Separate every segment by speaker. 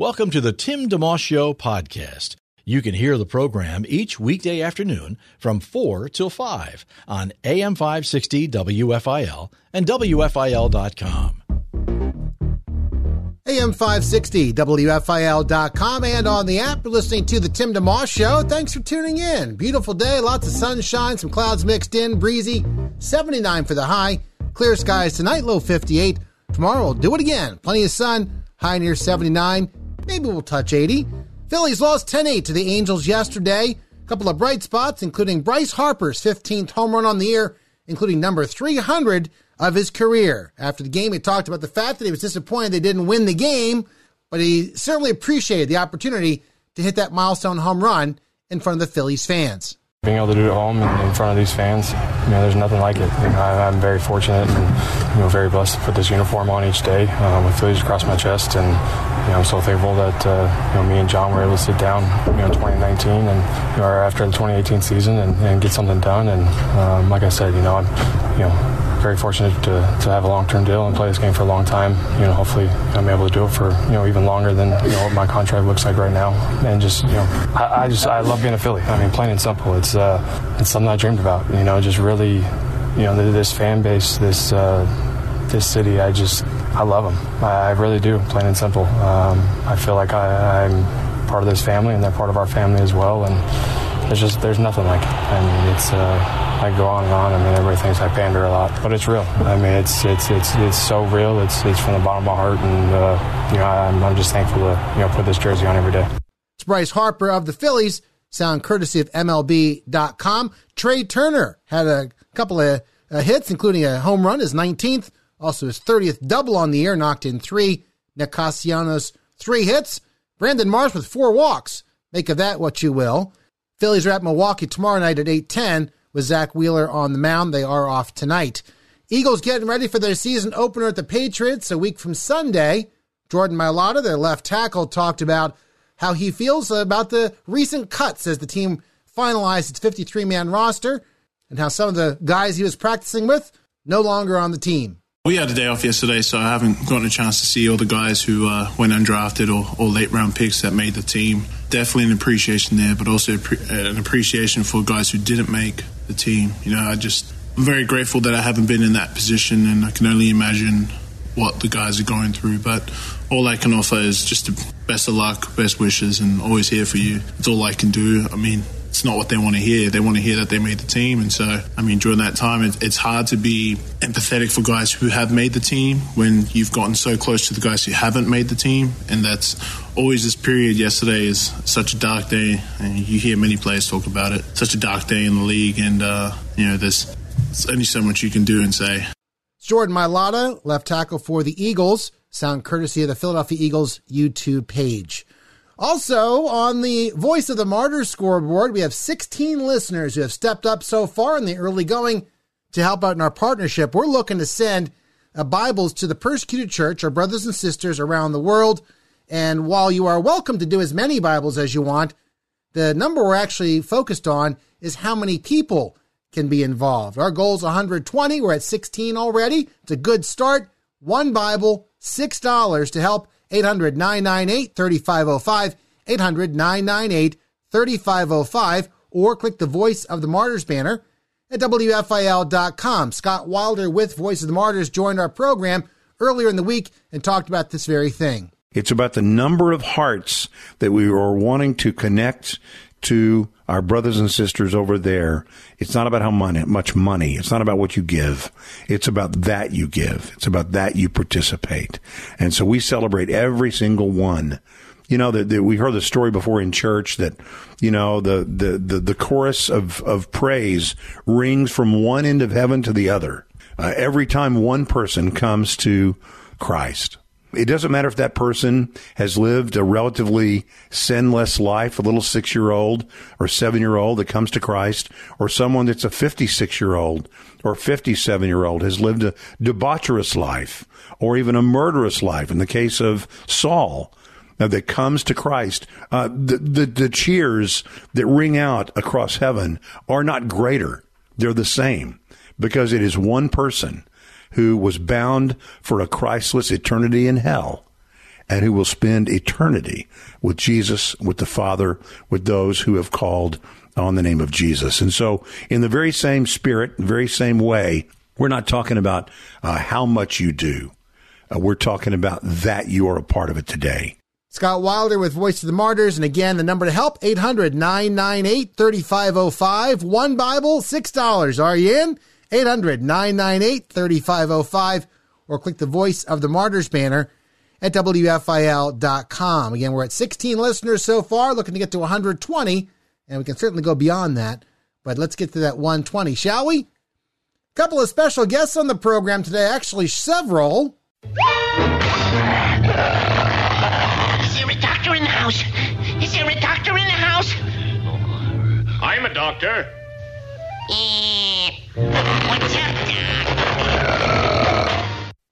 Speaker 1: Welcome to the Tim DeMoss Show podcast. You can hear the program each weekday afternoon from 4 till 5 on AM 560 WFIL and WFIL.com.
Speaker 2: AM 560, WFIL.com, and on the app. You're listening to The Tim DeMoss Show. Thanks for tuning in. Beautiful day, lots of sunshine, some clouds mixed in, breezy, 79 for the high. Clear skies tonight, low 58. Tomorrow we'll do it again. Plenty of sun, high near 79. Maybe we'll touch 80. Phillies lost 10 8 to the Angels yesterday. A couple of bright spots, including Bryce Harper's 15th home run on the year, including number 300 of his career. After the game, he talked about the fact that he was disappointed they didn't win the game, but he certainly appreciated the opportunity to hit that milestone home run in front of the Phillies fans.
Speaker 3: Being able to do it at home and in front of these fans, you know, there's nothing like it. You know, I, am very fortunate and you know very blessed to put this uniform on each day um, with Phillies across my chest, and you know, I'm so thankful that uh, you know me and John were able to sit down, you know, in 2019 and you know, after the 2018 season and, and get something done. And um, like I said, you know, I'm you know very fortunate to, to have a long-term deal and play this game for a long time. You know, hopefully I'm able to do it for you know even longer than you know what my contract looks like right now. And just you know, I, I just I love being a Philly. I mean, plain and simple. It's uh, it's something I dreamed about. You know, just really, you know, this fan base, this uh, this city. I just I love them. I, I really do. Plain and simple. Um, I feel like I, I'm part of this family, and they're part of our family as well. And there's just there's nothing like it. I mean, it's. Uh, I go on and on. I mean, everybody thinks I pander a lot, but it's real. I mean, it's it's it's it's so real. It's it's from the bottom of my heart, and uh, you know, I'm, I'm just thankful to you know put this jersey on every day.
Speaker 2: It's Bryce Harper of the Phillies. Sound courtesy of MLB.com. Trea Turner had a couple of uh, hits, including a home run, his 19th, also his 30th double on the year, knocked in three. Nick Castellanos, three hits. Brandon Marsh with four walks. Make of that what you will. Phillies are at Milwaukee tomorrow night at 810 with Zack Wheeler on the mound. They are off tonight. Eagles getting ready for their season opener at the Patriots a week from Sunday. Jordan Mailata, their left tackle, talked about how he feels about the recent cuts as the team finalized its 53 man roster and how some of the guys he was practicing with no longer on the team.
Speaker 4: We had a day off yesterday, so I haven't gotten a chance to see all the guys who uh, went undrafted or, or, late round picks that made the team. Definitely an appreciation there, but also an appreciation for guys who didn't make the team. You know, I just I'm very grateful that I haven't been in that position, and I can only imagine what the guys are going through. But all I can offer is just the best of luck, best wishes, and always here for you. It's all I can do. I mean, it's not what they want to hear. They want to hear that they made the team. And so, I mean, during that time, it, it's hard to be empathetic for guys who have made the team when you've gotten so close to the guys who haven't made the team. And that's always this period. Yesterday is such a dark day, and you hear many players talk about it. Such a dark day in the league, and uh, you know, there's, there's only so much you can do and say.
Speaker 2: Jordan Mailata, left tackle for the Eagles, sound courtesy of the Philadelphia Eagles YouTube page. Also, on the Voice of the Martyrs scoreboard, we have 16 listeners who have stepped up so far in the early going to help out in our partnership. We're looking to send uh, Bibles to the persecuted church, our brothers and sisters around the world. And while you are welcome to do as many Bibles as you want, the number we're actually focused on is how many people can be involved. Our goal is 120. We're at 16 already. It's a good start. One Bible, $6 to help 800 998 3505, 800 998 3505, or click the Voice of the Martyrs banner at WFIL.com. Scott Wilder with Voice of the Martyrs joined our program earlier in the week and talked about this very thing.
Speaker 5: It's about the number of hearts that we are wanting to connect to our brothers and sisters over there. It's not about how money, much money. It's not about what you give. It's about that you give. It's about that you participate. And so we celebrate every single one. You know, that we heard the story before in church that, you know, the, the, the, the chorus of, of praise rings from one end of heaven to the other. Uh, every time one person comes to Christ. It doesn't matter if that person has lived a relatively sinless life, a little six year old or seven year old that comes to Christ, or someone that's a 56 year old or 57 year old has lived a debaucherous life or even a murderous life. In the case of Saul, uh, that comes to Christ, uh, the, the, the cheers that ring out across heaven are not greater. They're the same because it is one person who was bound for a Christless eternity in hell and who will spend eternity with Jesus, with the Father, with those who have called on the name of Jesus. And so, in the very same spirit, very same way, we're not talking about uh, how much you do. Uh, we're talking about that you are a part of it today.
Speaker 2: Scott Wilder with Voice of the Martyrs. And again, the number to help, 800 998 3505. One Bible, $6. Are you in? 800 998 3505 or click the Voice of the Martyrs banner at WFIL.com. Again, we're at 16 listeners so far, looking to get to 120, and we can certainly go beyond that. But let's get to that 120, shall we? A couple of special guests on the program today, actually, several.
Speaker 6: Is there a doctor in the house? Is there a doctor in the house?
Speaker 7: I'm a doctor.
Speaker 6: Eh, what's up, Doc?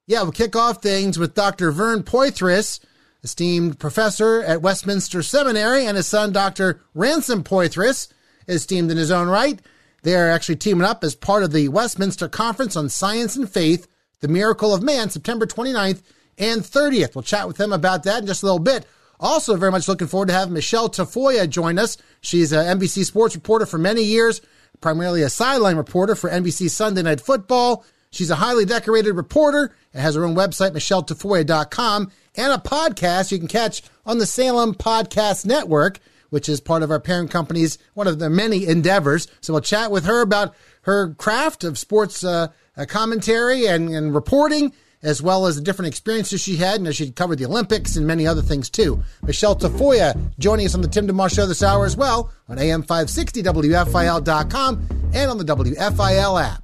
Speaker 2: Yeah, we'll kick off things with Dr. Vern Poythress, esteemed professor at Westminster Seminary, and his son, Dr. Ransom Poythress, esteemed in his own right. They are actually teaming up as part of the Westminster Conference on Science and Faith, The Miracle of Man, September 29th and 30th. We'll chat with them about that in just a little bit. Also, very much looking forward to having Michele Tafoya join us. She's an NBC sports reporter for many years, primarily a sideline reporter for NBC Sunday Night Football. She's a highly decorated reporter and has her own website, micheletafoya.com, and a podcast you can catch on the Salem Podcast Network, which is part of our parent company's one of the many endeavors. So we'll chat with her about her craft of sports uh, uh, commentary and, and reporting, as well as the different experiences she had, and as she covered the Olympics and many other things too. Michele Tafoya joining us on the Tim DeMoss Show this hour as well on AM 560 WFIL.com and on the WFIL app.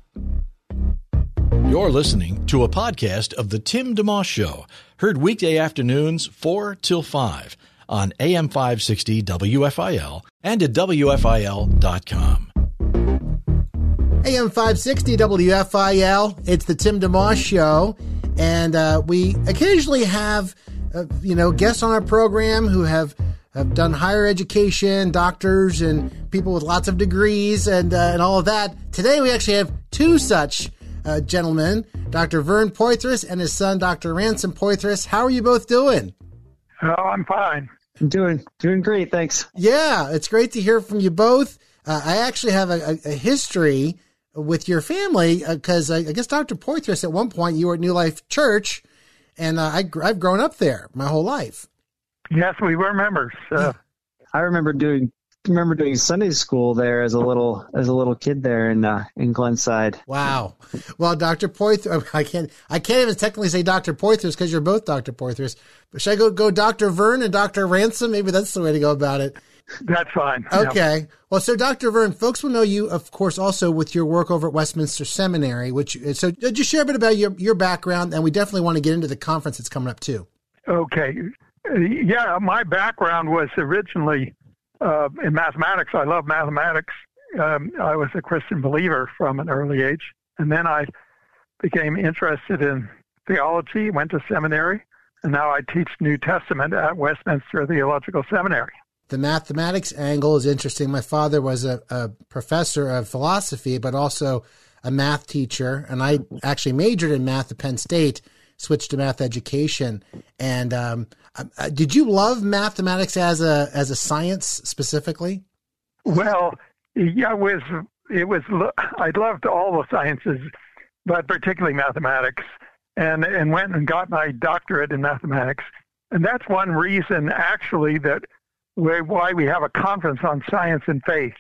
Speaker 1: You're listening to a podcast of The Tim DeMoss Show, heard weekday afternoons 4 till 5 on AM 560 WFIL and at WFIL.com.
Speaker 2: AM 560 WFIL. It's the Tim DeMoss Show. And uh, we occasionally have, uh, you know, guests on our program who have, have done higher education, doctors, and people with lots of degrees and, uh, and all of that. Today we actually have two such uh, gentlemen, Dr. Vern Poythress and his son, Dr. Ransom Poythress. How are you both doing?
Speaker 8: Oh, I'm fine.
Speaker 9: I'm doing doing great, thanks.
Speaker 2: Yeah, it's great to hear from you both. Uh, I actually have a, a, a history with your family because I, I, guess Dr. Poythress, at one point, you were at New Life Church, and uh, I, I've grown up there my whole life.
Speaker 8: Yes, we were members. Uh,
Speaker 9: I remember doing remember doing Sunday school there as a little as a little kid there in uh, in Glenside.
Speaker 2: Wow. Well, Dr. Poythress, I can't I can't even technically say Dr. Poythress because you're both Dr. Poythress. But should I go go Dr. Vern and Dr. Ransom? Maybe that's the way to go about it.
Speaker 8: That's fine.
Speaker 2: Okay.
Speaker 8: Yeah.
Speaker 2: Well, so Dr. Vern, folks will know you, of course, also with your work over at Westminster Seminary. Which so just share a bit about your your background, and we definitely want to get into the conference that's coming up too.
Speaker 8: Okay. Yeah, my background was originally uh, in mathematics. I love mathematics. Um, I was a Christian believer from an early age, and then I became interested in theology. Went to seminary, and now I teach New Testament at Westminster Theological Seminary.
Speaker 2: The mathematics angle is interesting. My father was a, a professor of philosophy, but also a math teacher, and I actually majored in math at Penn State switched to math education. And um, uh, did you love mathematics as a as a science specifically?
Speaker 8: Well, yeah, it was it was I loved all the sciences, but particularly mathematics, and and went and got my doctorate in mathematics. And that's one reason, actually, that why we have a conference on science and faith,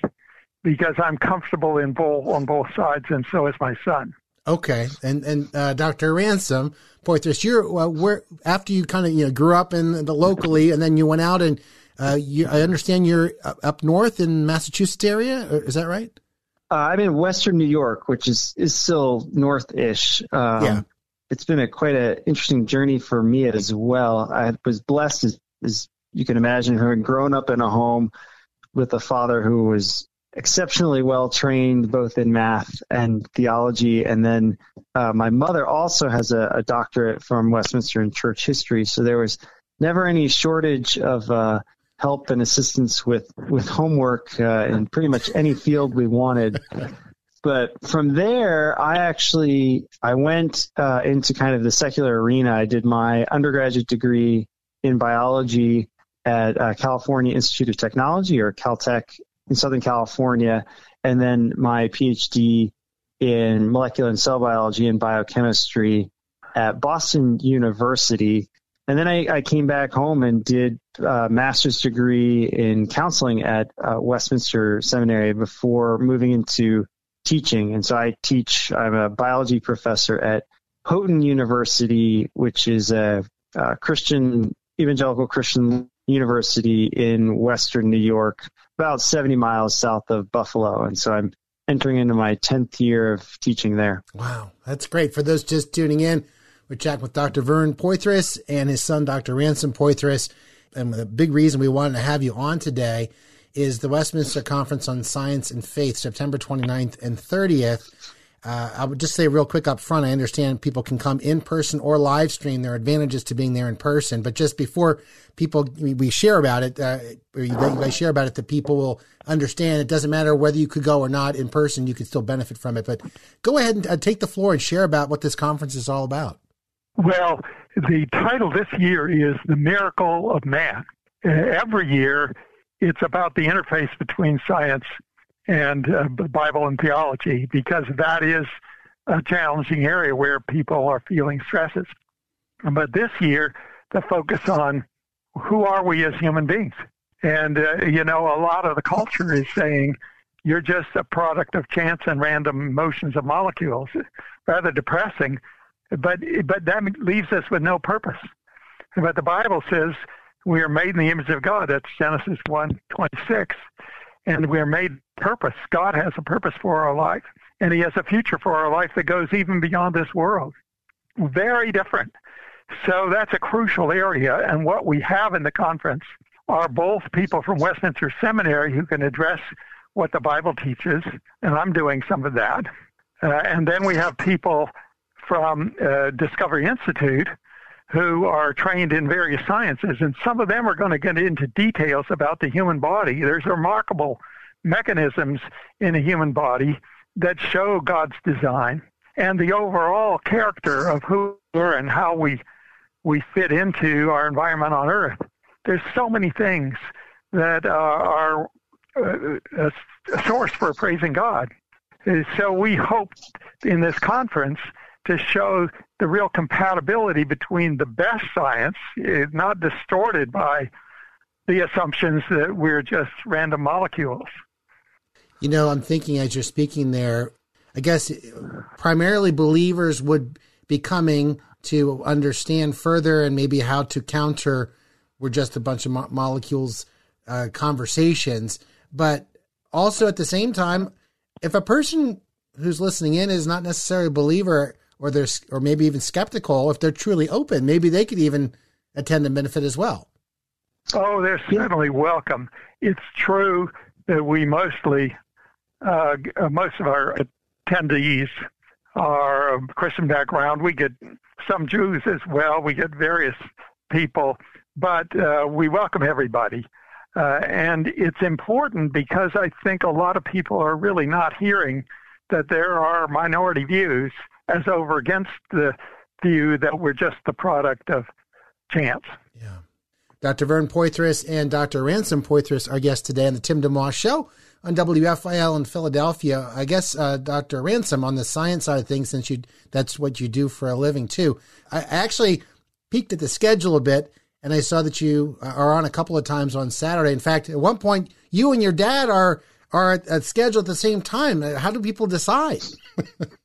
Speaker 8: because I'm comfortable in both on both sides, and so is my son.
Speaker 2: Okay, and and uh, Dr. Ransom Poythress, you're uh, where after you kind of you know grew up in the locally, and then you went out and uh, you, I understand you're up north in Massachusetts area. Is that right?
Speaker 9: Uh, I'm in Western New York, which is is still north-ish. Um,
Speaker 2: yeah.
Speaker 9: it's been a quite an interesting journey for me as well. I was blessed, as, as you can imagine, having grown up in a home with a father who was exceptionally well trained both in math and theology. And then uh, my mother also has a, a, doctorate from Westminster in church history. So there was never any shortage of uh, help and assistance with, with homework uh, in pretty much any field we wanted. But from there, I actually I went uh, into kind of the secular arena. I did my undergraduate degree in biology at uh, California Institute of Technology or Caltech in Southern California, and then my PhD in molecular and cell biology and biochemistry at Boston University. And then I, I came back home and did a master's degree in counseling at uh, Westminster Seminary before moving into teaching. And so I teach, I'm a biology professor at Houghton University, which is a, a Christian, evangelical Christian university in Western New York, about 70 miles south of Buffalo. And so I'm entering into my 10th year of teaching there.
Speaker 2: Wow, that's great. For those just tuning in, we're chatting with Dr. Vern Poythress and his son, Dr. Ransom Poythress. And the big reason we wanted to have you on today is the Westminster Conference on Science and Faith, September 29th and 30th. Uh, I would just say real quick up front, I understand people can come in person or live stream. There are advantages to being there in person, but just before people we share about it, uh, or you guys share about it, that people will understand. It doesn't matter whether you could go or not in person; you can still benefit from it. But go ahead and uh, take the floor and share about what this conference is all about.
Speaker 8: Well, the title this year is "The Miracle of Man." Uh, every year, it's about the interface between science and uh, Bible and theology because that is a challenging area where people are feeling stresses. But this year, the focus on who are we as human beings? And, uh, you know, a lot of the culture is saying you're just a product of chance and random motions of molecules. Rather depressing, but, but that leaves us with no purpose. But the Bible says we are made in the image of God. That's Genesis 1 26 and we're made purpose. God has a purpose for our life, and He has a future for our life that goes even beyond this world. Very different. So that's a crucial area, and what we have in the conference are both people from Westminster Seminary who can address what the Bible teaches, and I'm doing some of that. Uh, and then we have people from uh, Discovery Institute who are trained in various sciences, and some of them are going to get into details about the human body. There's remarkable mechanisms in the human body that show God's design and the overall character of who we are and how we we fit into our environment on Earth. There's so many things that uh, are uh, a, a source for praising God. So we hope in this conference to show the real compatibility between the best science, eh, not distorted by the assumptions that we're just random molecules.
Speaker 2: You know, I'm thinking as you're speaking there, I guess primarily believers would be coming to understand further and maybe how to counter we're just a bunch of mo- molecules uh, conversations. But also at the same time, if a person who's listening in is not necessarily a believer, or they're or maybe even skeptical, if they're truly open, maybe they could even attend and benefit as well.
Speaker 8: Oh, they're certainly welcome. It's true that we mostly, uh, most of our attendees are of Christian background. We get some Jews as well. We get various people, but uh, we welcome everybody. Uh, and it's important because I think a lot of people are really not hearing that there are minority views as over against the view that we're just the product of chance.
Speaker 2: Yeah. Dr. Vern Poythress and Dr. Ransom Poythress are guests today on the Tim DeMoss Show on WFIL in Philadelphia. I guess, uh, Dr. Ransom, on the science side of things, since you that's what you do for a living too. I actually peeked at the schedule a bit, and I saw that you are on a couple of times on Saturday. In fact, at one point, you and your dad are are at, at schedule at the same time. How do people decide?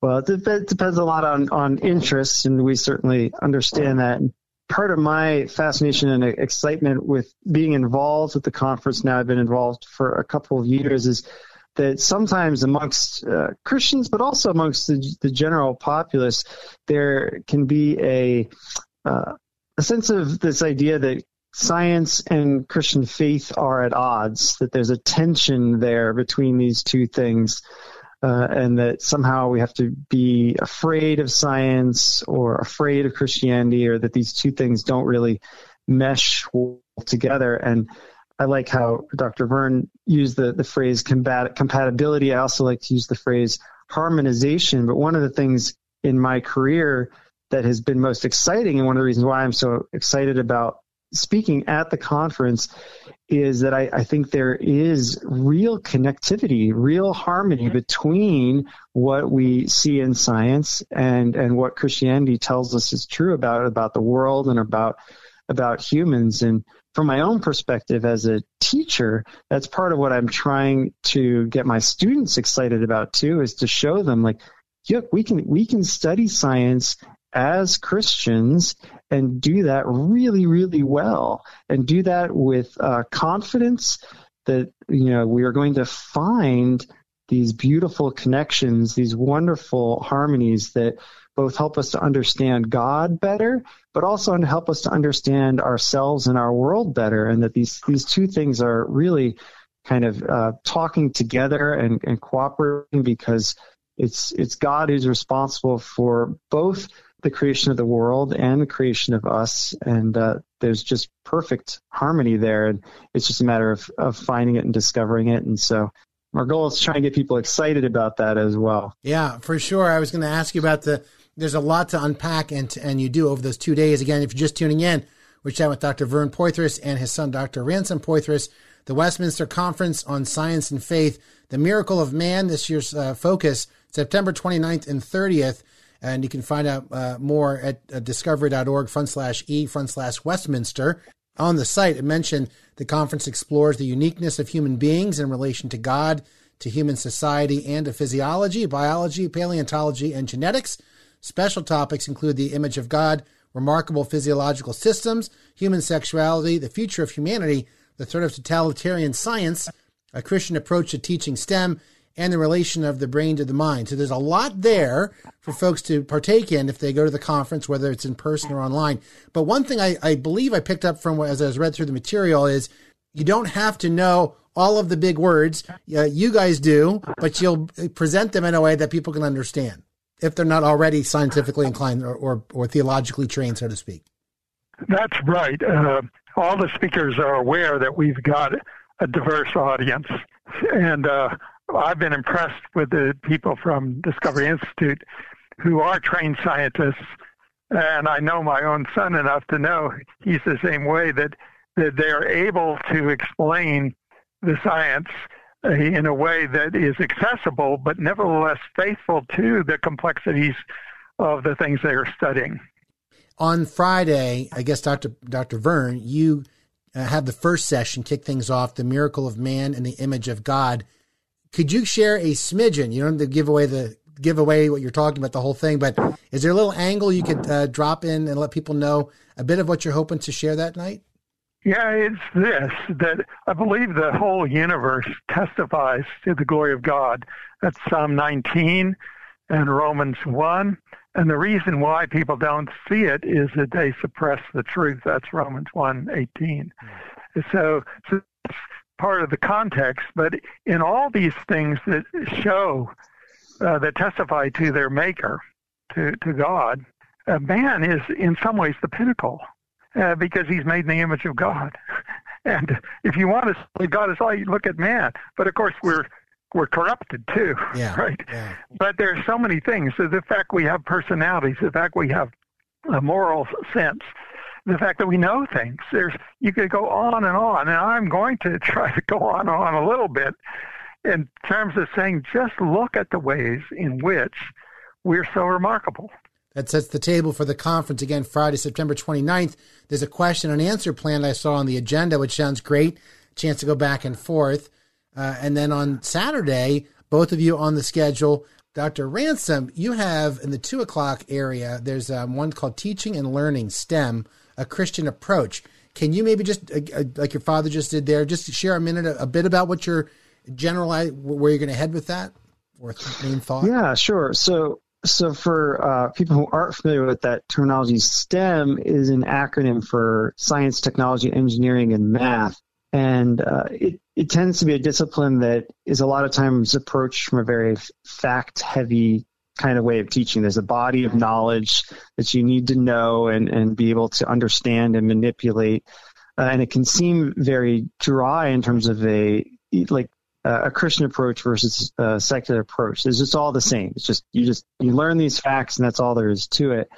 Speaker 9: well, it, it depends a lot on, on interests, and we certainly understand that. Part of my fascination and excitement with being involved with the conference now, I've been involved for a couple of years, is that sometimes amongst uh, Christians, but also amongst the, the, general populace, there can be a uh, a sense of this idea that science and Christian faith are at odds, that there's a tension there between these two things. Uh, and that somehow we have to be afraid of science or afraid of Christianity, or that these two things don't really mesh together. And I like how Dr. Vern used the, the phrase combat, compatibility. I also like to use the phrase harmonization. But one of the things in my career that has been most exciting, and one of the reasons why I'm so excited about speaking at the conference, is that I, I think there is real connectivity, real harmony mm-hmm. between what we see in science and, and what Christianity tells us is true about about the world and about about humans. And from my own perspective as a teacher, that's part of what I'm trying to get my students excited about too, is to show them like, look, we can we can study science as Christians and do that really, really well, and do that with uh, confidence that you know we are going to find these beautiful connections, these wonderful harmonies that both help us to understand God better, but also help us to understand ourselves and our world better, and that these these two things are really kind of uh, talking together and, and cooperating because it's it's God who's responsible for both the creation of the world and the creation of us, and uh, there's just perfect harmony there, and it's just a matter of of finding it and discovering it, and so our goal is trying to get people excited about that as well.
Speaker 2: Yeah, for sure. I was going to ask you about the there's a lot to unpack, and and you do over those two days. Again, if you're just tuning in, we're chatting with Dr. Vern Poythress and his son, Dr. Ransom Poythress, the Westminster Conference on Science and Faith, the Miracle of Man. This year's uh, focus, September 29th and 30th. And you can find out uh, more at uh, discovery.org front slash e front slash Westminster. On the site, it mentioned the conference explores the uniqueness of human beings in relation to God, to human society, and to physiology, biology, paleontology, and genetics. Special topics include the image of God, remarkable physiological systems, human sexuality, the future of humanity, the threat of totalitarian science, a Christian approach to teaching STEM, and the relation of the brain to the mind. So there's a lot there for folks to partake in if they go to the conference, whether it's in person or online. But one thing I, I believe I picked up from as I was read through the material is you don't have to know all of the big words. Uh, you guys do, but you'll present them in a way that people can understand if they're not already scientifically inclined or, or, or theologically trained, so to speak.
Speaker 8: That's right. Uh, all the speakers are aware that we've got a diverse audience. And uh, I've been impressed with the people from Discovery Institute who are trained scientists. And I know my own son enough to know he's the same way that, that they're able to explain the science in a way that is accessible, but nevertheless faithful to the complexities of the things they are studying.
Speaker 2: On Friday, I guess Dr. Dr. Vern, you uh, had the first session kick things off, the miracle of man and the image of God. Could you share a smidgen? You don't have to give away the give away what you're talking about the whole thing, but is there a little angle you could uh, drop in and let people know a bit of what you're hoping to share that night?
Speaker 8: Yeah, it's this that I believe the whole universe testifies to the glory of God. That's Psalm 19 and Romans 1. And the reason why people don't see it is that they suppress the truth. That's Romans 1 18. Mm. So, so part of the context. But in all these things that show, uh, that testify to their maker, to, to God, uh, man is in some ways the pinnacle uh, because he's made in the image of God. And if you want to say God is light, look at man. But of course, we're we're corrupted too,
Speaker 2: yeah,
Speaker 8: right?
Speaker 2: Yeah.
Speaker 8: But there's so many things. So the fact we have personalities, the fact we have a moral sense, the fact that we know things. There's you could go on and on, and I'm going to try to go on and on a little bit in terms of saying just look at the ways in which we're so remarkable.
Speaker 2: That sets the table for the conference again Friday, September 29th. There's a question and answer plan I saw on the agenda, which sounds great. Chance to go back and forth. Uh, and then on Saturday, both of you on the schedule. Dr. Ransom, you have in the two o'clock area, there's um, one called Teaching and Learning STEM, a Christian approach. Can you maybe just, uh, uh like your father just did there, just share a minute, a, a bit about what you're generalize where you're going to head with that or main thought?
Speaker 9: Yeah, sure. So so for uh, people who aren't familiar with that terminology, STEM is an acronym for science, technology, engineering, and math. And uh, it, it tends to be a discipline that is a lot of times approached from a very fact heavy kind of way of teaching. There's a body of knowledge that you need to know and, and be able to understand and manipulate. Uh, and it can seem very dry in terms of a like uh, a Christian approach versus a secular approach. It's just all the same. It's just you just you learn these facts and that's all there is to it.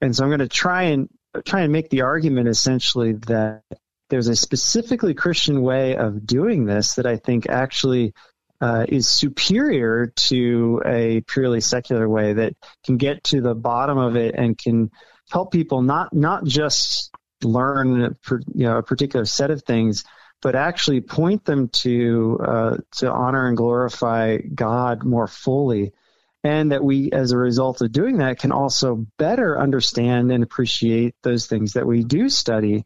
Speaker 9: And so I'm going to try and try and make the argument essentially that there's a specifically Christian way of doing this that I think actually uh, is superior to a purely secular way that can get to the bottom of it and can help people not not just learn you know a particular set of things but actually point them to uh, to honor and glorify God more fully, and that we, as a result of doing that, can also better understand and appreciate those things that we do study.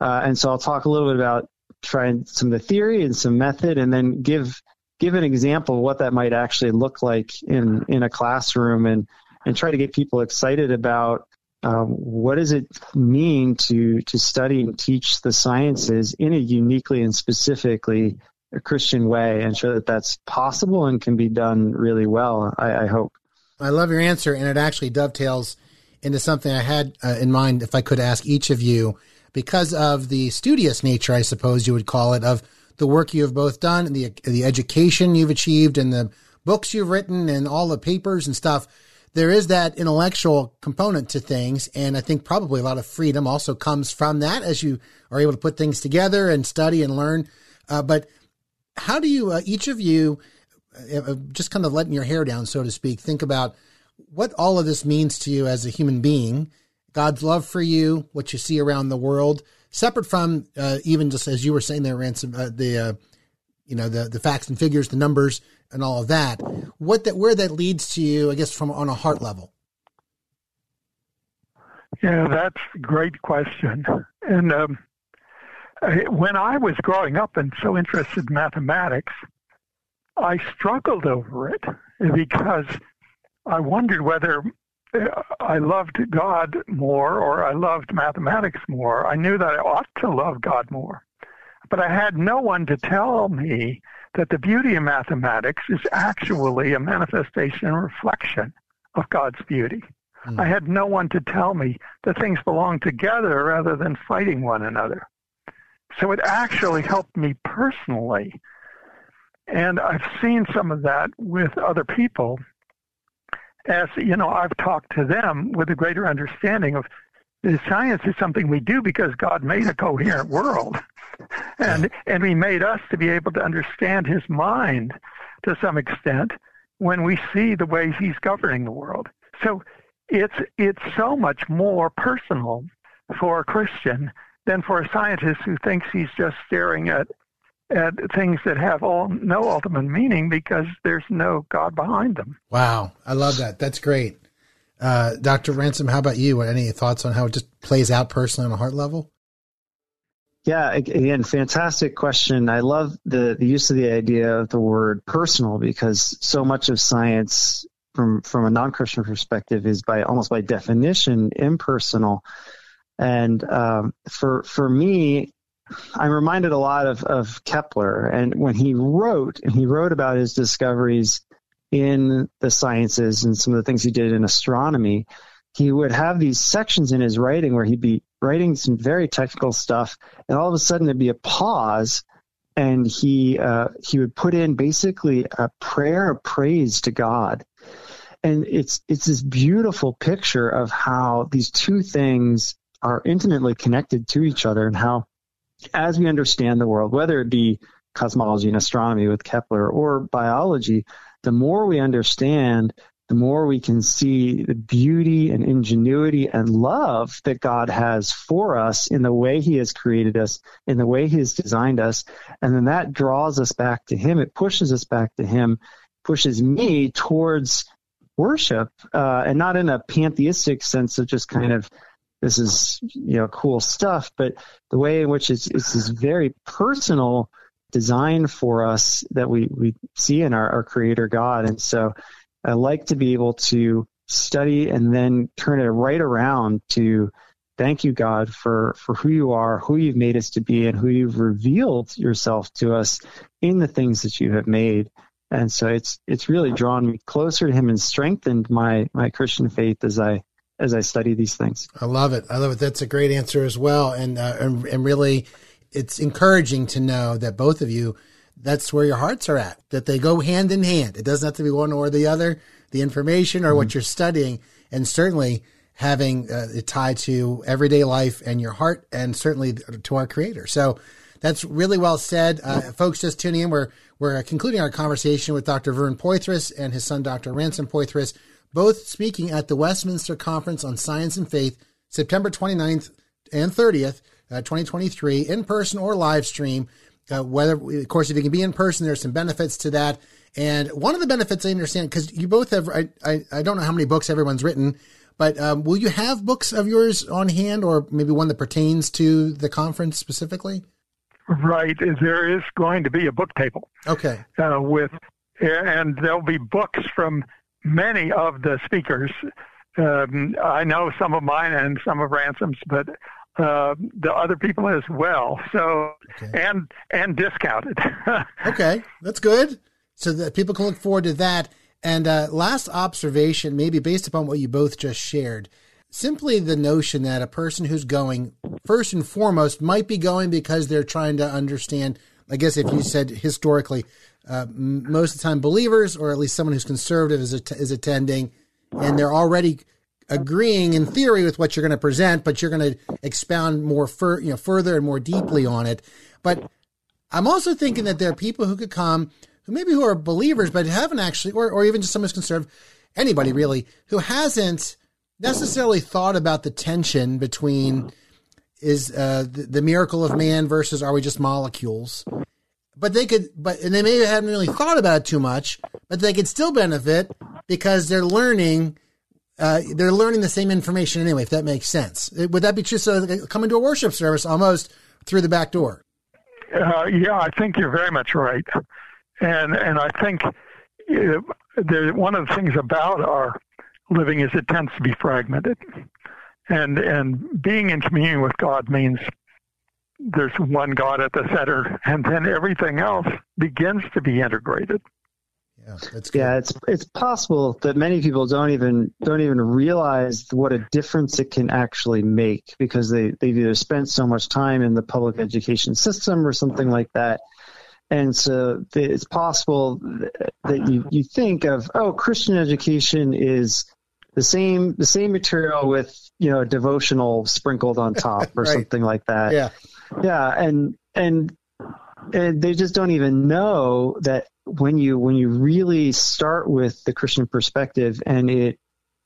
Speaker 9: Uh, and so I'll talk a little bit about trying some of the theory and some method, and then give give an example of what that might actually look like in in a classroom, and and try to get people excited about um, what does it mean to to study and teach the sciences in a uniquely and specifically a Christian way, and show that that's possible and can be done really well. I, I hope.
Speaker 2: I love your answer, and it actually dovetails into something I had uh, in mind. If I could ask each of you, because of the studious nature, I suppose you would call it, of the work you have both done, and the the education you've achieved, and the books you've written, and all the papers and stuff there is that intellectual component to things. And I think probably a lot of freedom also comes from that as you are able to put things together and study and learn. Uh, but how do you, uh, each of you, uh, uh, just kind of letting your hair down, so to speak, think about what all of this means to you as a human being, God's love for you, what you see around the world, separate from uh, even just as you were saying there, ransom, uh, the you know the the facts and figures, the numbers, and all of that. What that where that leads to you, I guess, from on a heart level.
Speaker 8: Yeah, that's a great question. And um, when I was growing up and so interested in mathematics, I struggled over it because I wondered whether uh, I loved God more or I loved mathematics more. I knew that I ought to love God more, but I had no one to tell me that the beauty of mathematics is actually a manifestation and reflection of God's beauty. Mm. I had no one to tell me that things belong together rather than fighting one another. So it actually helped me personally. And I've seen some of that with other people as, you know, I've talked to them with a greater understanding of the science is something we do because God made a coherent world and and he made us to be able to understand his mind to some extent when we see the way he's governing the world. So it's it's so much more personal for a Christian than for a scientist who thinks he's just staring at at things that have all no ultimate meaning because there's no God behind them.
Speaker 2: Wow, I love that. That's great. Uh, Dr. Ransom, how about you? Any thoughts on how it just plays out personally on a heart level?
Speaker 9: Yeah, again, fantastic question. I love the, the use of the idea of the word personal because so much of science from from a non-Christian perspective is by almost by definition impersonal. And um, for for me, I'm reminded a lot of, of Kepler and when he wrote and he wrote about his discoveries in the sciences and some of the things he did in astronomy, he would have these sections in his writing where he'd be writing some very technical stuff, and all of a sudden there'd be a pause, and he uh, he would put in basically a prayer of praise to God, and it's it's this beautiful picture of how these two things are intimately connected to each other, and how as we understand the world, whether it be cosmology and astronomy with Kepler or biology, the more we understand the more we can see the beauty and ingenuity and love that God has for us in the way He has created us, in the way He has designed us. And then that draws us back to Him. It pushes us back to Him, pushes me towards worship, uh, and not in a pantheistic sense of just kind of this is you know cool stuff, but the way in which it's, it's this very personal design for us that we, we see in our, our creator God. And so I like to be able to study and then turn it right around to thank you, God, for, for who you are, who you've made us to be, and who you've revealed yourself to us in the things that you have made. And so it's it's really drawn me closer to him and strengthened my my Christian faith as I as I study these things.
Speaker 2: I love it. I love it. That's a great answer as well, and uh, and, and really, it's encouraging to know that both of you, that's where your hearts are at. That they go hand in hand. It doesn't have to be one or the other. The information or mm-hmm. what you're studying, and certainly having uh, it tied to everyday life and your heart, and certainly to our Creator. So that's really well said. Uh, folks just tuning in, we're, we're concluding our conversation with Dr. Vern Poythress and his son, Dr. Ransom Poythress, both speaking at the Westminster Conference on Science and Faith, September 29th and 30th, uh, 2023, in person or live stream. Uh, whether, of course, if you can be in person, there's some benefits to that. And one of the benefits I understand, because you both have, I, I, I, don't know how many books everyone's written, but um, will you have books of yours on hand or maybe one that pertains to the conference specifically?
Speaker 8: Right. There is going to be a book table.
Speaker 2: Okay.
Speaker 8: Uh, with and there'll be books from many of the speakers. Um, I know some of mine and some of Ransom's, but uh, the other people as well. So okay. and and discounted.
Speaker 2: okay, that's good. So that people can look forward to that. And uh, last observation, maybe based upon what you both just shared, simply the notion that a person who's going, first and foremost, might be going because they're trying to understand. I guess if you said historically, uh, most of the time believers, or at least someone who's conservative, is, is attending, and they're already agreeing in theory with what you're going to present, but you're going to expound more fur, you know, further and more deeply on it. But I'm also thinking that there are people who could come who maybe who are believers, but haven't actually, or, or even just someone who's conservative, anybody really, who hasn't necessarily thought about the tension between is uh, the, the, miracle of man versus are we just molecules? But they could, but and they maybe hadn't really thought about it too much, but they could still benefit because they're learning. Uh, they're learning the same information anyway. If that makes sense, would that be true? So coming to a worship service almost through the back door.
Speaker 8: Uh, yeah, I think you're very much right, and and I think uh, there, one of the things about our living is it tends to be fragmented. And and being in communion with God means there's one God at the center, and then everything else begins to be integrated.
Speaker 2: Yeah, that's
Speaker 9: good. yeah. It's it's possible that many people don't even don't even realize what a difference it can actually make because they they've either spent so much time in the public education system or something like that, and so it's possible that you you think of oh Christian education is the same the same material with you know devotional sprinkled on top or right. something like that.
Speaker 2: Yeah,
Speaker 9: yeah, and and and they just don't even know that when you when you really start with the Christian perspective and it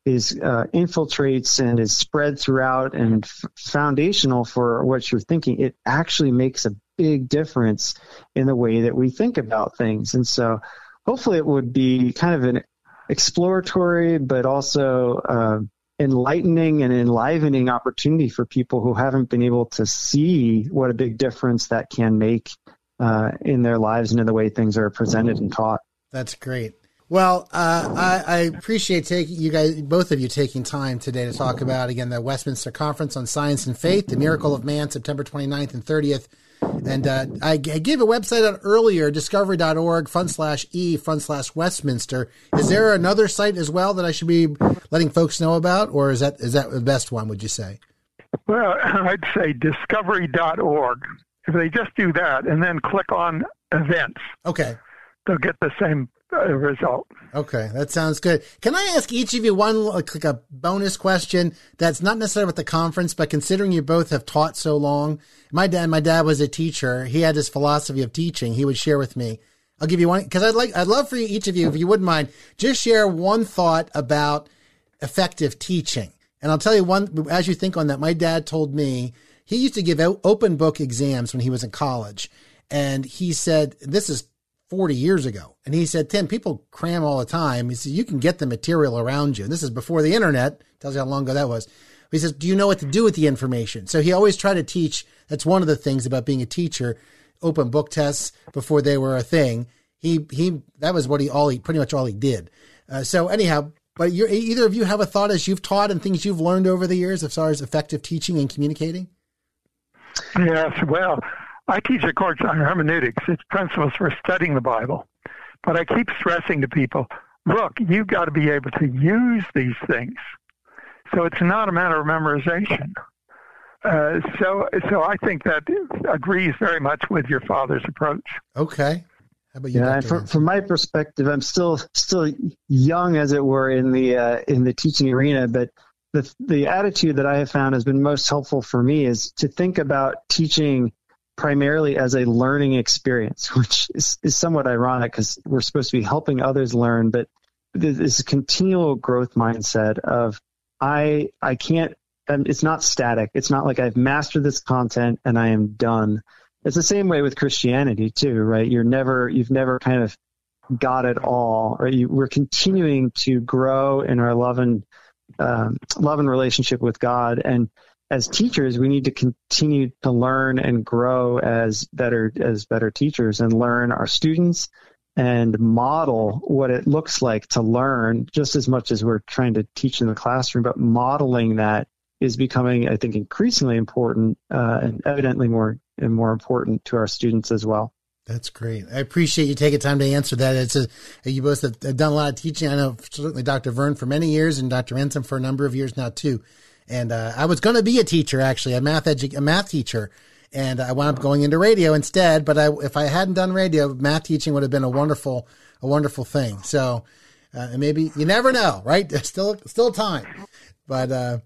Speaker 9: is uh, infiltrates and is spread throughout and f- foundational for what you're thinking, it actually makes a big difference in the way that we think about things. And so, hopefully, it would be kind of an exploratory, but also uh, enlightening and enlivening opportunity for people who haven't been able to see what a big difference that can make uh, in their lives and in the way things are presented and taught.
Speaker 2: That's great. Well, uh, I, I, appreciate taking you guys, both of you, taking time today to talk about again the Westminster Conference on Science and Faith, the Miracle of Man, September 29th and 30th. And uh, I, I, gave a website out earlier, discovery.org front slash e front slash Westminster. Is there another site as well that I should be letting folks know about, or is that is that the best one? Would you say?
Speaker 8: Well, I'd say discovery.org. If they just do that and then click on events,
Speaker 2: okay,
Speaker 8: they'll get the same result.
Speaker 2: Okay, that sounds good. Can I ask each of you one like a bonus question that's not necessarily with the conference, but considering you both have taught so long, my dad, my dad was a teacher. He had this philosophy of teaching. He would share with me. I'll give you one because I'd like, I'd love for you, each of you, if you wouldn't mind, just share one thought about effective teaching. And I'll tell you one, as you think on that, my dad told me he used to give open book exams when he was in college. And he said, this is 40 years ago. And he said, Tim, people cram all the time. He said, you can get the material around you. And this is before the internet. Tells you how long ago that was. He says, do you know what to do with the information? So he always tried to teach. That's one of the things about being a teacher. open book tests before they were a thing. He he that was what he all he pretty much all he did. Uh, so anyhow, but either of you have a thought as you've taught and things you've learned over the years as far as effective teaching and communicating?
Speaker 8: Yes, well, I teach a course on hermeneutics. It's principles for studying the Bible. But I keep stressing to people, look, you've got to be able to use these things. So it's not a matter of memorization. Uh, so, so I think that agrees very much with your father's approach.
Speaker 2: Okay. How about you?
Speaker 9: Yeah, from, from my perspective, I'm still still young, as it were, in the uh, in the teaching arena. But the the attitude that I have found has been most helpful for me is to think about teaching primarily as a learning experience, which is, is somewhat ironic because we're supposed to be helping others learn, but this continual growth mindset of I I can't. It's not static. It's not like I've mastered this content and I am done. It's the same way with Christianity too, right? You're never you've never kind of got it all, or you, we're continuing to grow in our love and um, love and relationship with God and as teachers, we need to continue to learn and grow as better as better teachers and learn our students and model what it looks like to learn just as much as we're trying to teach in the classroom. But modeling that is becoming, I think, increasingly important uh, and evidently more and more important to our students as well.
Speaker 2: That's great. I appreciate you taking time to answer that. It's a, you both have done a lot of teaching. I know certainly Dr. Vern for many years and Dr. Ransom for a number of years now too. And uh, I was going to be a teacher, actually, a math edu- a math teacher, and I wound up going into radio instead. But I, if I hadn't done radio, math teaching would have been a wonderful, a wonderful thing. So uh, maybe you never know, right? There's still, still time. But uh,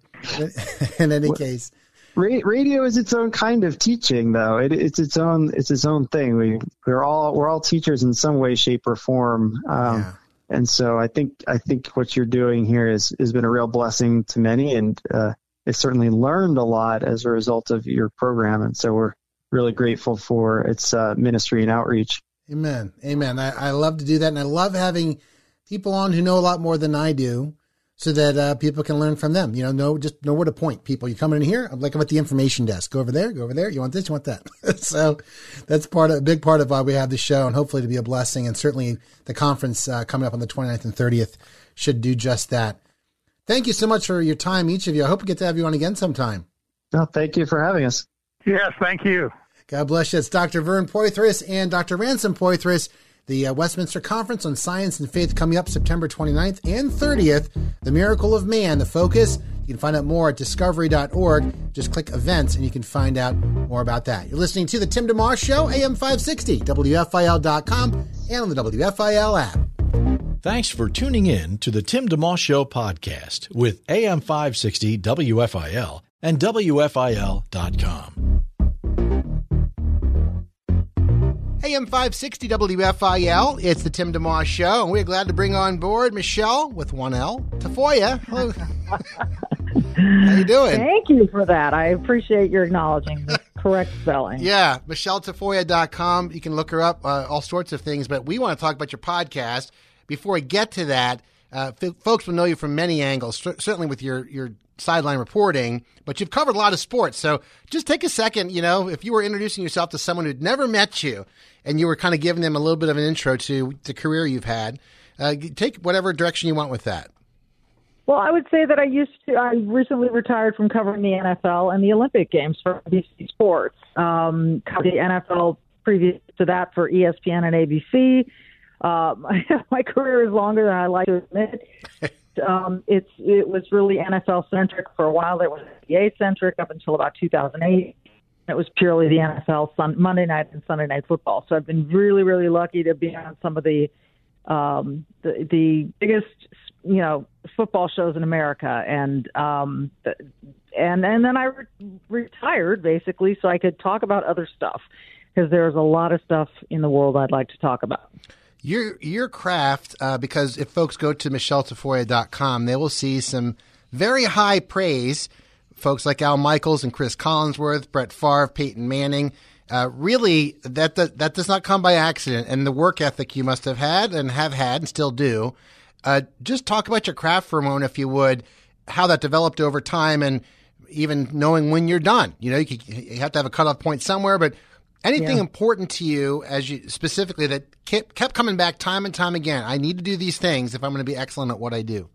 Speaker 2: in any case,
Speaker 9: radio is its own kind of teaching, though. It, it's its own, it's its own thing. We we're all we're all teachers in some way, shape, or form. Um, yeah. And so I think I think what you're doing here is has been a real blessing to many, and uh, certainly learned a lot as a result of your program. And so we're really grateful for its uh, ministry and outreach.
Speaker 2: Amen. Amen. I, I love to do that, and I love having people on who know a lot more than I do so that uh, people can learn from them. You know, know just know where to point people. You come in here, I'm like I'm at the information desk. Go over there, go over there. You want this, you want that. so that's part of a big part of why we have the show, and hopefully to be a blessing. And certainly the conference uh, coming up on the 29th and 30th should do just that. Thank you so much for your time, each of you. I hope we get to have you on again sometime.
Speaker 9: No, thank you for having us.
Speaker 8: Yes, thank you.
Speaker 2: God bless you. It's Dr. Vern Poythress and Dr. Ransom Poythress the uh, Westminster Conference on Science and Faith coming up September 29th and 30th. The Miracle of Man, the focus. You can find out more at discovery.org. Just click events and you can find out more about that. You're listening to The Tim DeMoss Show, AM 560, WFIL.com, and on the WFIL app.
Speaker 1: Thanks for tuning in to The Tim DeMoss Show podcast with AM 560, WFIL, and WFIL.com.
Speaker 2: AM 560 WFIL. It's the Tim DeMoss Show, and we're glad to bring on board Michele with one L Tafoya. Hello. How you doing?
Speaker 10: Thank you for that. I appreciate your acknowledging the correct spelling.
Speaker 2: Yeah, MicheleTafoya.com. You can look her up, uh, all sorts of things. But we want to talk about your podcast. Before I get to that, uh, f- folks will know you from many angles, certainly with your, your sideline reporting, but you've covered a lot of sports. So just take a second, you know, if you were introducing yourself to someone who'd never met you and you were kind of giving them a little bit of an intro to the career you've had, uh, take whatever direction you want with that.
Speaker 10: Well, I would say that I used to. I recently retired from covering the NFL and the Olympic Games for NBC Sports. Um, covered the NFL previous to that for ESPN and ABC. Uh, my, my career is longer than I like to admit. um, it's it was really NFL centric for a while. It was NBA centric up until about 2008. It was purely the NFL sun, Monday night and Sunday night football. So I've been really really lucky to be on some of the um, the, the biggest you know football shows in America, and um, and and then I re- retired basically so I could talk about other stuff because there's a lot of stuff in the world I'd like to talk about
Speaker 2: your your craft uh, because if folks go to micheletafoya.com, they will see some very high praise. Folks like Al Michaels and Chris Collinsworth, Brett Favre, Peyton Manning. Uh, really, that, that that does not come by accident, and the work ethic you must have had and have had and still do. Uh, just talk about your craft for a moment, if you would, how that developed over time, and even knowing when you're done. You know, you, could, you have to have a cutoff point somewhere, but Anything
Speaker 10: Yeah.
Speaker 2: important to you as you specifically that kept, kept coming back time and time again? I need to do these things if I'm going to be excellent at what I do.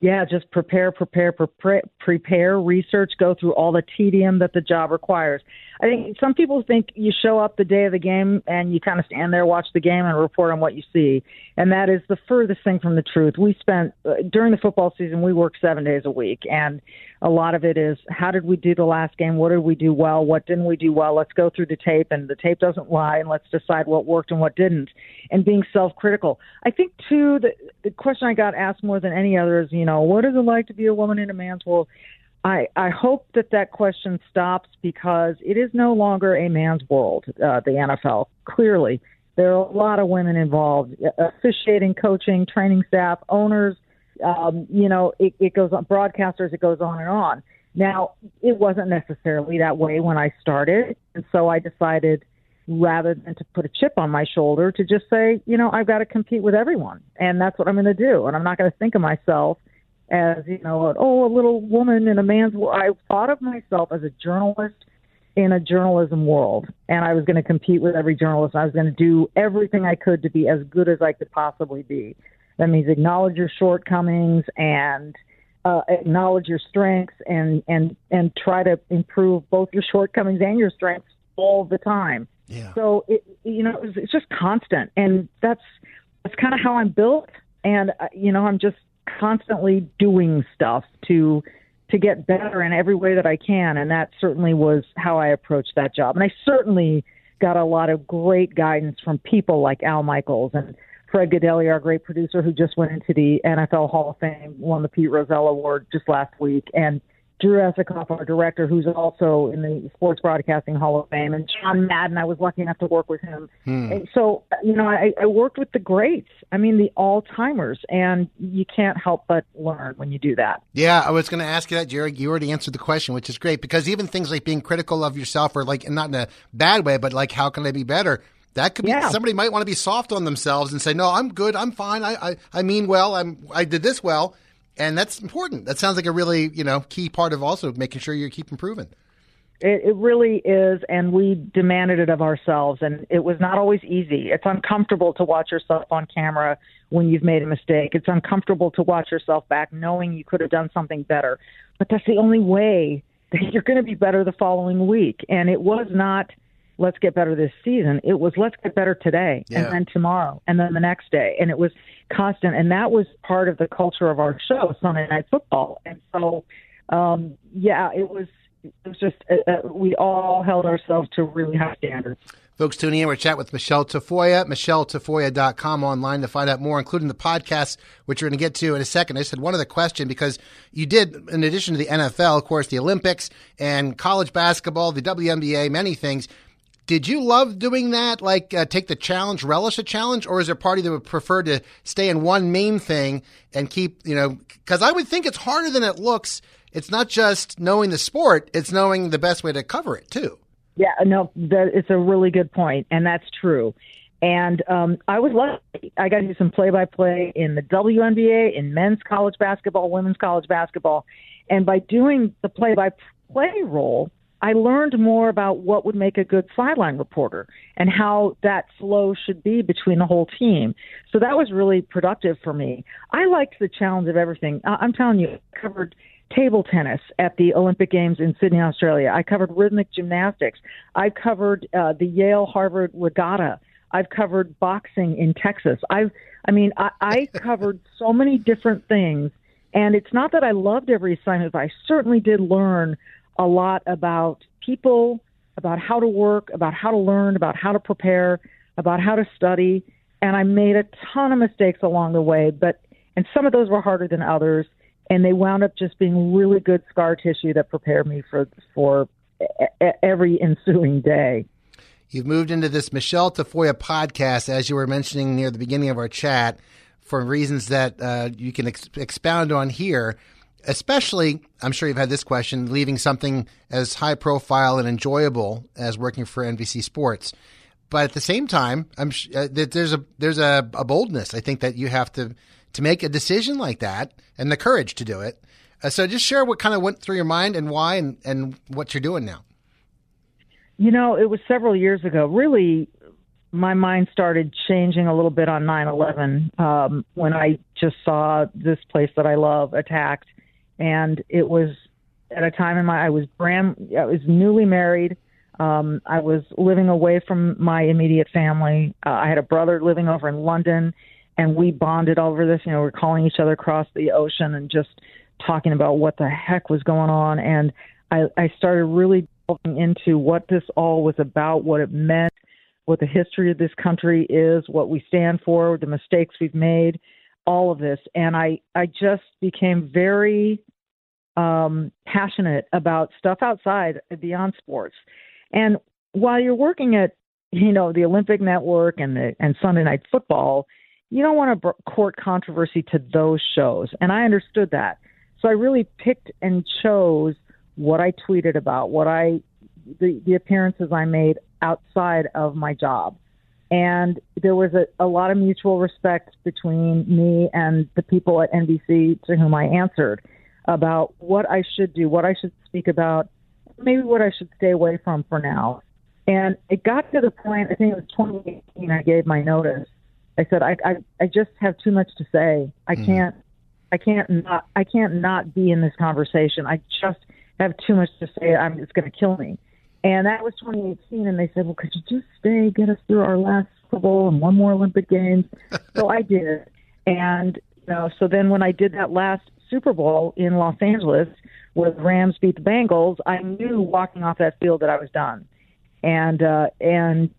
Speaker 10: Yeah, just prepare, prepare, prepare, prepare, research, go through all the tedium that the job requires. I think some people think you show up the day of the game and you kind of stand there, watch the game, and report on what you see. And that is the furthest thing from the truth. We spent, uh, during the football season, we worked seven days a week. And a lot of it is how did we do the last game? What did we do well? What didn't we do well? Let's go through the tape, and the tape doesn't lie, and let's decide what worked and what didn't. And being self critical. I think, too, the, the question I got asked more than any other is, you know, what is it like to be a woman in a man's world? I, I hope that that question stops because it is no longer a man's world, uh, the NFL. Clearly, there are a lot of women involved uh, officiating, coaching, training staff, owners. Um, you know, it, it goes on, broadcasters, it goes on and on. Now, it wasn't necessarily that way when I started. And so I decided rather than to put a chip on my shoulder to just say, you know, I've got to compete with everyone. And that's what I'm going to do. And I'm not going to think of myself as you know, oh, a little woman in a man's world. I thought of myself as a journalist in a journalism world, and I was going to compete with every journalist. I was going to do everything I could to be as good as I could possibly be. That means acknowledge your shortcomings and uh, acknowledge your strengths, and and and try to improve both your shortcomings and your strengths all the time.
Speaker 2: Yeah.
Speaker 10: So it, you know, it's, it's just constant, and that's that's kind of how I'm built. And uh, you know, I'm just constantly doing stuff to to get better in every way that I can, and that certainly was how I approached that job. And I certainly got a lot of great guidance from people like Al Michaels and Fred Gaudelli, our great producer, who just went into the NFL Hall of Fame, won the Pete Rozelle Award just last week, and Drew Esocoff, our director, who's also in the Sports Broadcasting Hall of Fame, and John Madden. I was lucky enough to work with him.
Speaker 2: Hmm.
Speaker 10: And so, you know, I, I worked with the greats. I mean, the all timers, and you can't help but learn when you do that.
Speaker 2: Yeah, I was going to ask you that, Jared. You already answered the question, which is great because even things like being critical of yourself, or like not in a bad way, but like how can I be better? That could be
Speaker 10: Yeah.
Speaker 2: somebody might want to be soft on themselves and say, "No, I'm good. I'm fine. I, I I mean well. I'm I did this well." And that's important. That sounds like a really, you know, key part of also making sure you keep improving.
Speaker 10: It, it really is, and we demanded it of ourselves, and it was not always easy. It's uncomfortable to watch yourself on camera when you've made a mistake. It's uncomfortable to watch yourself back knowing you could have done something better. But that's the only way that you're going to be better the following week. And it was not, let's get better this season. It was, let's get better today,
Speaker 2: Yeah.
Speaker 10: and then tomorrow, and then the next day. And it was constant. And that was part of the culture of our show, Sunday Night Football. And so, um, yeah, it was it was just uh, uh, we all held ourselves to really high standards.
Speaker 2: Folks tuning in, we're chatting with Michele Tafoya, micheletafoya.com online to find out more, including the podcast, which we're going to get to in a second. I just had one other question because you did, in addition to the NFL, of course, the Olympics and college basketball, the WNBA, many things. Did you love doing that? Like, uh, take the challenge, relish a challenge, or is there a party that would prefer to stay in one main thing and keep, you know, because I would think it's harder than it looks. It's not just knowing the sport; it's knowing the best way to cover it too.
Speaker 10: Yeah, no, that it's a really good point, and that's true. And um, I was lucky; I got to do some play-by-play in the WNBA, in men's college basketball, women's college basketball, and by doing the play-by-play role, I learned more about what would make a good sideline reporter and how that flow should be between the whole team. So that was really productive for me. I liked the challenge of everything. I'm telling you, I covered table tennis at the Olympic Games in Sydney, Australia. I covered rhythmic gymnastics. I've covered uh, the Yale Harvard Regatta. I've covered boxing in Texas. I've, I mean, I, I covered so many different things. And it's not that I loved every assignment, but I certainly did learn a lot about people, about how to work, about how to learn, about how to prepare, about how to study. And I made a ton of mistakes along the way, but and some of those were harder than others, and they wound up just being really good scar tissue that prepared me for for every ensuing day.
Speaker 2: You've moved into this Michele Tafoya podcast, as you were mentioning near the beginning of our chat, for reasons that uh, you can ex- expound on here. Especially, I'm sure you've had this question, leaving something as high profile and enjoyable as working for NBC Sports. But at the same time, I'm sh- uh, that there's a there's a, a boldness. I think that you have to to make a decision like that and the courage to do it. Uh, so just share what kind of went through your mind and why and, and what you're doing now.
Speaker 10: You know, it was several years ago. Really, my mind started changing a little bit on 9/11 um, when I just saw this place that I love attacked, and it was at a time in my I was brand I was newly married. Um, I was living away from my immediate family. Uh, I had a brother living over in London, and we bonded over this. You know, we're calling each other across the ocean and just talking about what the heck was going on. And I, I started really delving into what this all was about, what it meant, what the history of this country is, what we stand for, the mistakes we've made, all of this. And I, I just became very um, passionate about stuff outside beyond sports. And while you're working at, you know, the Olympic Network and the and Sunday Night Football, you don't want to court controversy to those shows. And I understood that. So I really picked and chose what I tweeted about, what I the, the appearances I made outside of my job. And there was a, a lot of mutual respect between me and the people at NBC to whom I answered about what I should do, what I should speak about, maybe what I should stay away from for now. And it got to the point, I think it was 2018, I gave my notice. I said, I, I, I just have too much to say. I mm. can't, I can't not, I can't not be in this conversation. I just have too much to say. I'm, it's going to kill me. And that was 2018. And they said, well, could you just stay, get us through our last Super Bowl and one more Olympic Games? so I did. And, you know, so then when I did that last Super Bowl in Los Angeles, where the Rams beat the Bengals, I knew walking off that field that I was done. And, uh, and,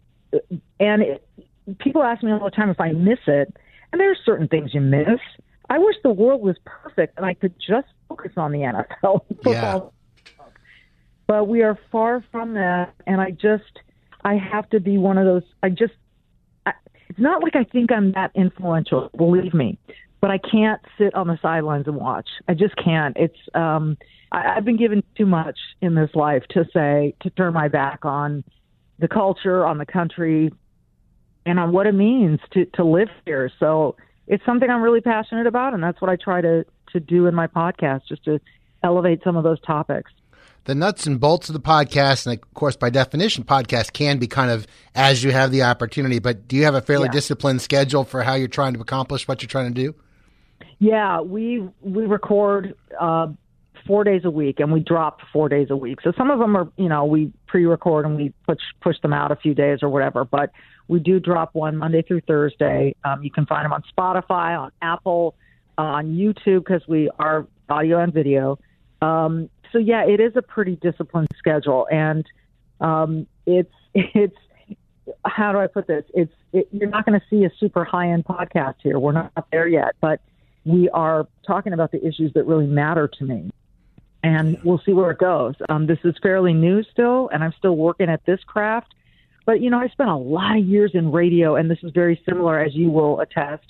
Speaker 10: and it, people ask me all the time if I miss it. And there are certain things you miss. I wish the world was perfect and I could just focus on the NFL football. But we are far from that. And I just, I have to be one of those. I just, I, it's not like I think I'm that influential, believe me, but I can't sit on the sidelines and watch. I just can't. It's, um, I, I've been given too much in this life to say, to turn my back on the culture, on the country, and on what it means to, to live here. So it's something I'm really passionate about. And that's what I try to, to do in my podcast, just to elevate some of those topics
Speaker 2: the nuts and bolts of the podcast, and of course, by definition, podcast can be kind of as you have the opportunity. But do you have a fairly yeah. disciplined schedule for how you're trying to accomplish what you're trying to do?
Speaker 10: Yeah, we we record uh, four days a week, and we drop four days a week. So some of them are, you know, we pre-record and we push push them out a few days or whatever. But we do drop one Monday through Thursday. Um, you can find them on Spotify, on Apple, uh, on YouTube because we are audio and video. Um, so yeah, it is a pretty disciplined schedule, and um, it's it's how do I put this? It's it, you're not going to see a super high end podcast here. We're not there yet, but we are talking about the issues that really matter to me, and we'll see where it goes. Um, this is fairly new still, and I'm still working at this craft. But you know, I spent a lot of years in radio, and this is very similar, as you will attest,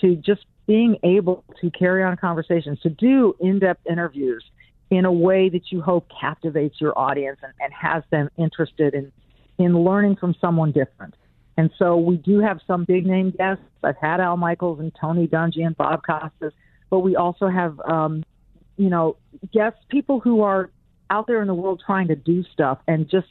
Speaker 10: to just being able to carry on conversations, to do in-depth interviews in a way that you hope captivates your audience and, and has them interested in, in learning from someone different. And so we do have some big name guests. I've had Al Michaels and Tony Dungy and Bob Costas, but we also have, um, you know, guests, people who are out there in the world trying to do stuff and just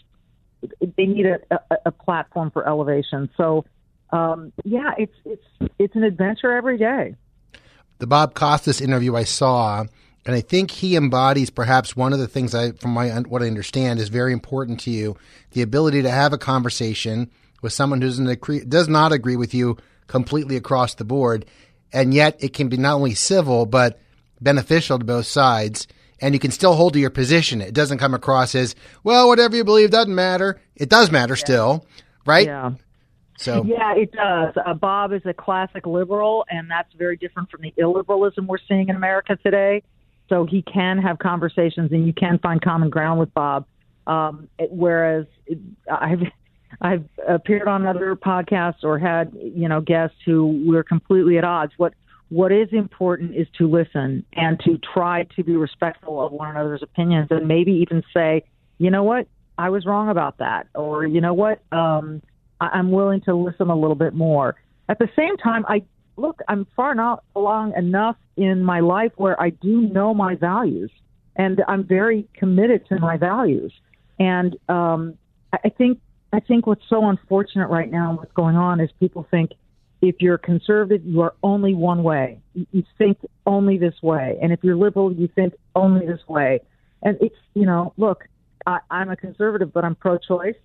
Speaker 10: they need a, a, a platform for elevation. So, um, yeah, it's it's it's an adventure every day.
Speaker 2: The Bob Costas interview I saw and I think he embodies perhaps one of the things I, from my what I understand, is very important to you: the ability to have a conversation with someone who doesn't agree, does not agree with you completely across the board, and yet it can be not only civil but beneficial to both sides. And you can still hold to your position. It doesn't come across as, well, whatever you believe doesn't matter. It does matter yeah. still, right?
Speaker 10: Yeah. So yeah, it does. Uh, Bob is a classic liberal, and that's very different from the illiberalism we're seeing in America today so he can have conversations and you can find common ground with Bob. Um, whereas I've I've appeared on other podcasts or had you know guests who were completely at odds. What what is important is to listen and to try to be respectful of one another's opinions and maybe even say, you know what, I was wrong about that, or you know what, um, I- I'm willing to listen a little bit more. At the same time, I look, I'm far not along enough in my life where I do know my values and I'm very committed to my values. And um, I think I think what's so unfortunate right now and what's going on is people think if you're conservative, you are only one way. You, you think only this way, and if you're liberal, you think only this way. And it's you know, look, I, I'm a conservative, but I'm pro-choice.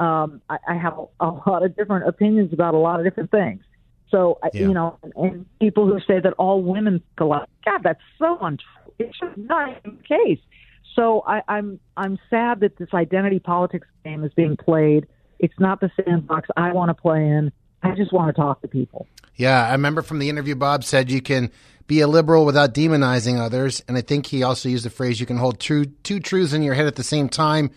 Speaker 10: Um, I, I have a, a lot of different opinions about a lot of different things. So
Speaker 11: Yeah.
Speaker 10: you know, and people who say that all women think alike, God, that's so untrue. It's just not the case. So I, I'm I'm sad that this identity politics game is being played. It's not the sandbox I want to play in. I just want to talk to people.
Speaker 2: Yeah, I remember from the interview, Bob said you can be a liberal without demonizing others. And I think he also used the phrase you can hold true, two truths in your head at the same time.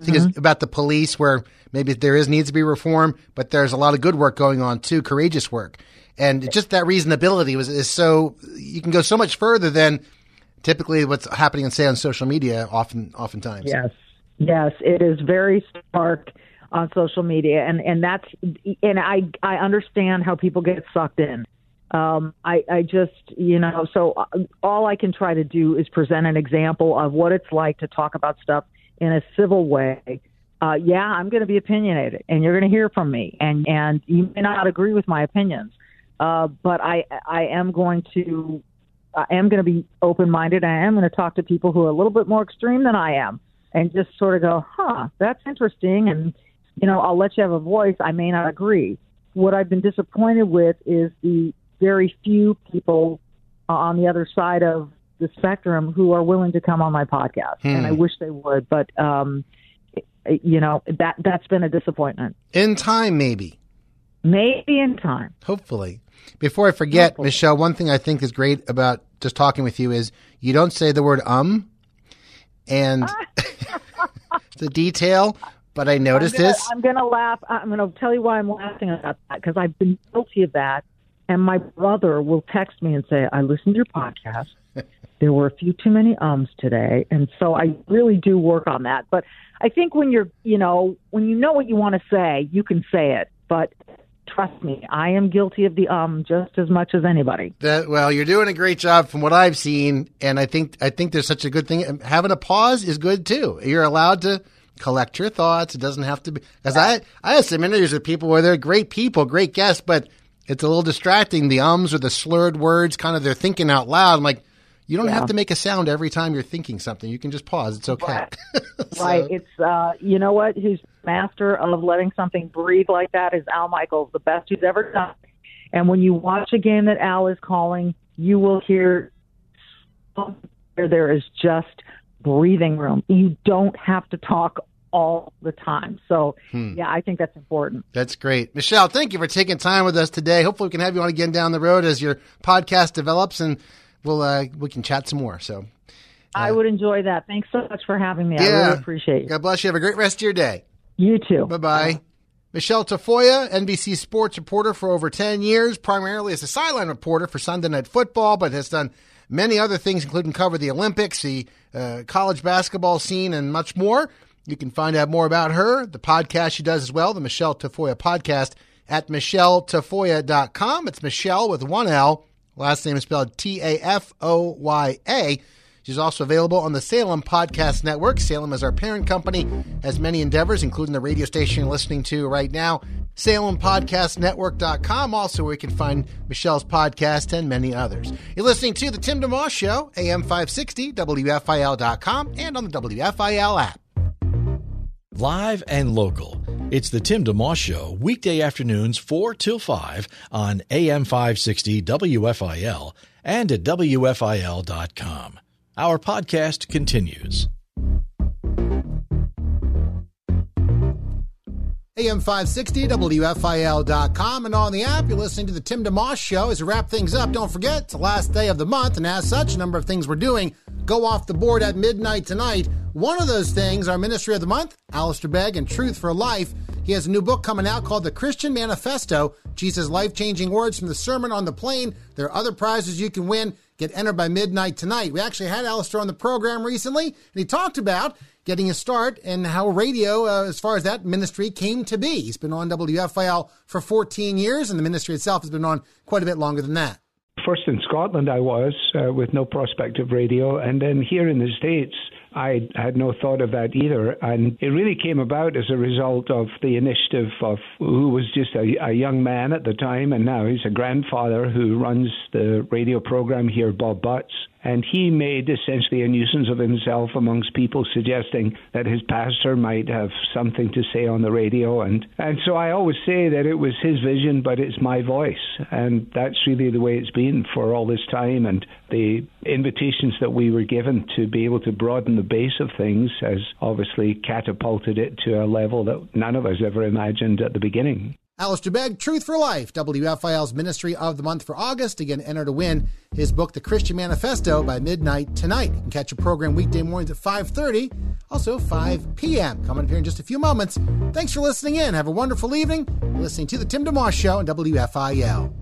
Speaker 2: I think it's about the police where maybe there is needs to be reform, but there's a lot of good work going on too, courageous work. And just that reasonability was is so you can go so much further than typically what's happening and say on social media often oftentimes.
Speaker 10: Yes, yes, it is very stark on social media, and and that's and I I understand how people get sucked in. Um, I I just you know so uh, all I can try to do is present an example of what it's like to talk about stuff in a civil way. Uh, yeah, I'm going to be opinionated, and you're going to hear from me, and and you may not agree with my opinions, uh, but I I am going to I am going to be open minded. I am going to talk to people who are a little bit more extreme than I am and just sort of go, huh, that's interesting. And, you know, I'll let you have a voice. I may not agree. What I've been disappointed with is the very few people on the other side of the spectrum who are willing to come on my podcast.
Speaker 2: Hmm.
Speaker 10: And I wish they would. But, um, you know, that, that's been a disappointment.
Speaker 2: In time, maybe.
Speaker 10: Maybe in time.
Speaker 2: Hopefully. Before I forget, Michele, one thing I think is great about just talking with you is you don't say the word um. And the detail, but I noticed
Speaker 10: I'm gonna,
Speaker 2: this.
Speaker 10: I'm going to laugh. I'm going to tell you why I'm laughing about that because I've been guilty of that. And my brother will text me and say, I listened to your podcast. There were a few too many ums today. And so I really do work on that. But I think when you're, you know, when you know what you want to say, you can say it. But trust me, I am guilty of the um just as much as anybody.
Speaker 2: That well, you're doing a great job from what I've seen, and I think I think there's such a good thing. Having a pause is good too. You're allowed to collect your thoughts. It doesn't have to be because I I have some interviews with people where they're great people, great guests, but it's a little distracting. The ums or the slurred words, kind of they're thinking out loud. I'm like, you don't
Speaker 10: Yeah.
Speaker 2: have to make a sound every time you're thinking something. You can just pause. It's okay.
Speaker 10: Right. It's uh you know what? Who's master of letting something breathe like that is Al Michaels, the best he's ever done. And when you watch a game that Al is calling, you will hear where there is just breathing room. You don't have to talk all the time. So
Speaker 2: Hmm.
Speaker 10: yeah, I think that's important.
Speaker 2: That's great. Michele, thank you for taking time with us today. Hopefully we can have you on again down the road as your podcast develops and we'll uh, we can chat some more. So
Speaker 10: I would enjoy that. Thanks so much for having me. I
Speaker 2: Yeah.
Speaker 10: really appreciate it.
Speaker 2: God bless you. Have a great rest of your day.
Speaker 10: You too.
Speaker 2: Bye bye. Michele Tafoya, NBC sports reporter for over 10 years, primarily as a sideline reporter for Sunday Night Football, but has done many other things, including cover the Olympics, the uh, college basketball scene, and much more. You can find out more about her, the podcast she does as well, the Michele Tafoya podcast, at micheletafoya.com. It's Michele with one L. Last name is spelled T A F O Y A. She's also available on the Salem Podcast Network. Salem is our parent company, has many endeavors, including the radio station you're listening to right now, salempodcastnetwork.com, also where you can find Michele's podcast and many others. You're listening to The Tim DeMoss Show, AM 560, WFIL.com, and on the WFIL app.
Speaker 1: Live and local. It's the Tim DeMoss Show, weekday afternoons 4 till 5 on AM 560 WFIL and at WFIL.com. Our podcast continues.
Speaker 2: AM 560, WFIL.com, and on the app. You're listening to the Tim DeMoss Show. As we wrap things up, don't forget, it's the last day of the month, and as such, a number of things we're doing go off the board at midnight tonight. One of those things, our Ministry of the Month, Alistair Begg and Truth for Life. He has a new book coming out called The Christian Manifesto Jesus' Life Changing Words from the Sermon on the Plain. There are other prizes you can win. Get entered by midnight tonight. We actually had Alistair on the program recently, and he talked about getting a start and how radio, uh, as far as that ministry, came to be. He's been on WFIL for 14 years, and the ministry itself has been on quite a bit longer than that.
Speaker 11: First in Scotland, I was uh, with No Prospect of Radio, and then here in the States, I had no thought of that either. And it really came about as a result of the initiative of who was just a, a young man at the time, and now he's a grandfather who runs the radio program here, Bob Butts. And he made essentially a nuisance of himself amongst people, suggesting that his pastor might have something to say on the radio. And, and so I always say that it was his vision, but it's my voice. And that's really the way it's been for all this time. And the invitations that we were given to be able to broaden the base of things has obviously catapulted it to a level that none of us ever imagined at the beginning.
Speaker 2: Alistair Begg, Truth for Life, WFIL's Ministry of the Month for August. Again, enter to win his book, The Christian Manifesto, by midnight tonight. You can catch a program weekday mornings at 5.30, also 5 p.m. Coming up here in just a few moments. Thanks for listening in. Have a wonderful evening. You're listening to The Tim DeMoss Show on WFIL.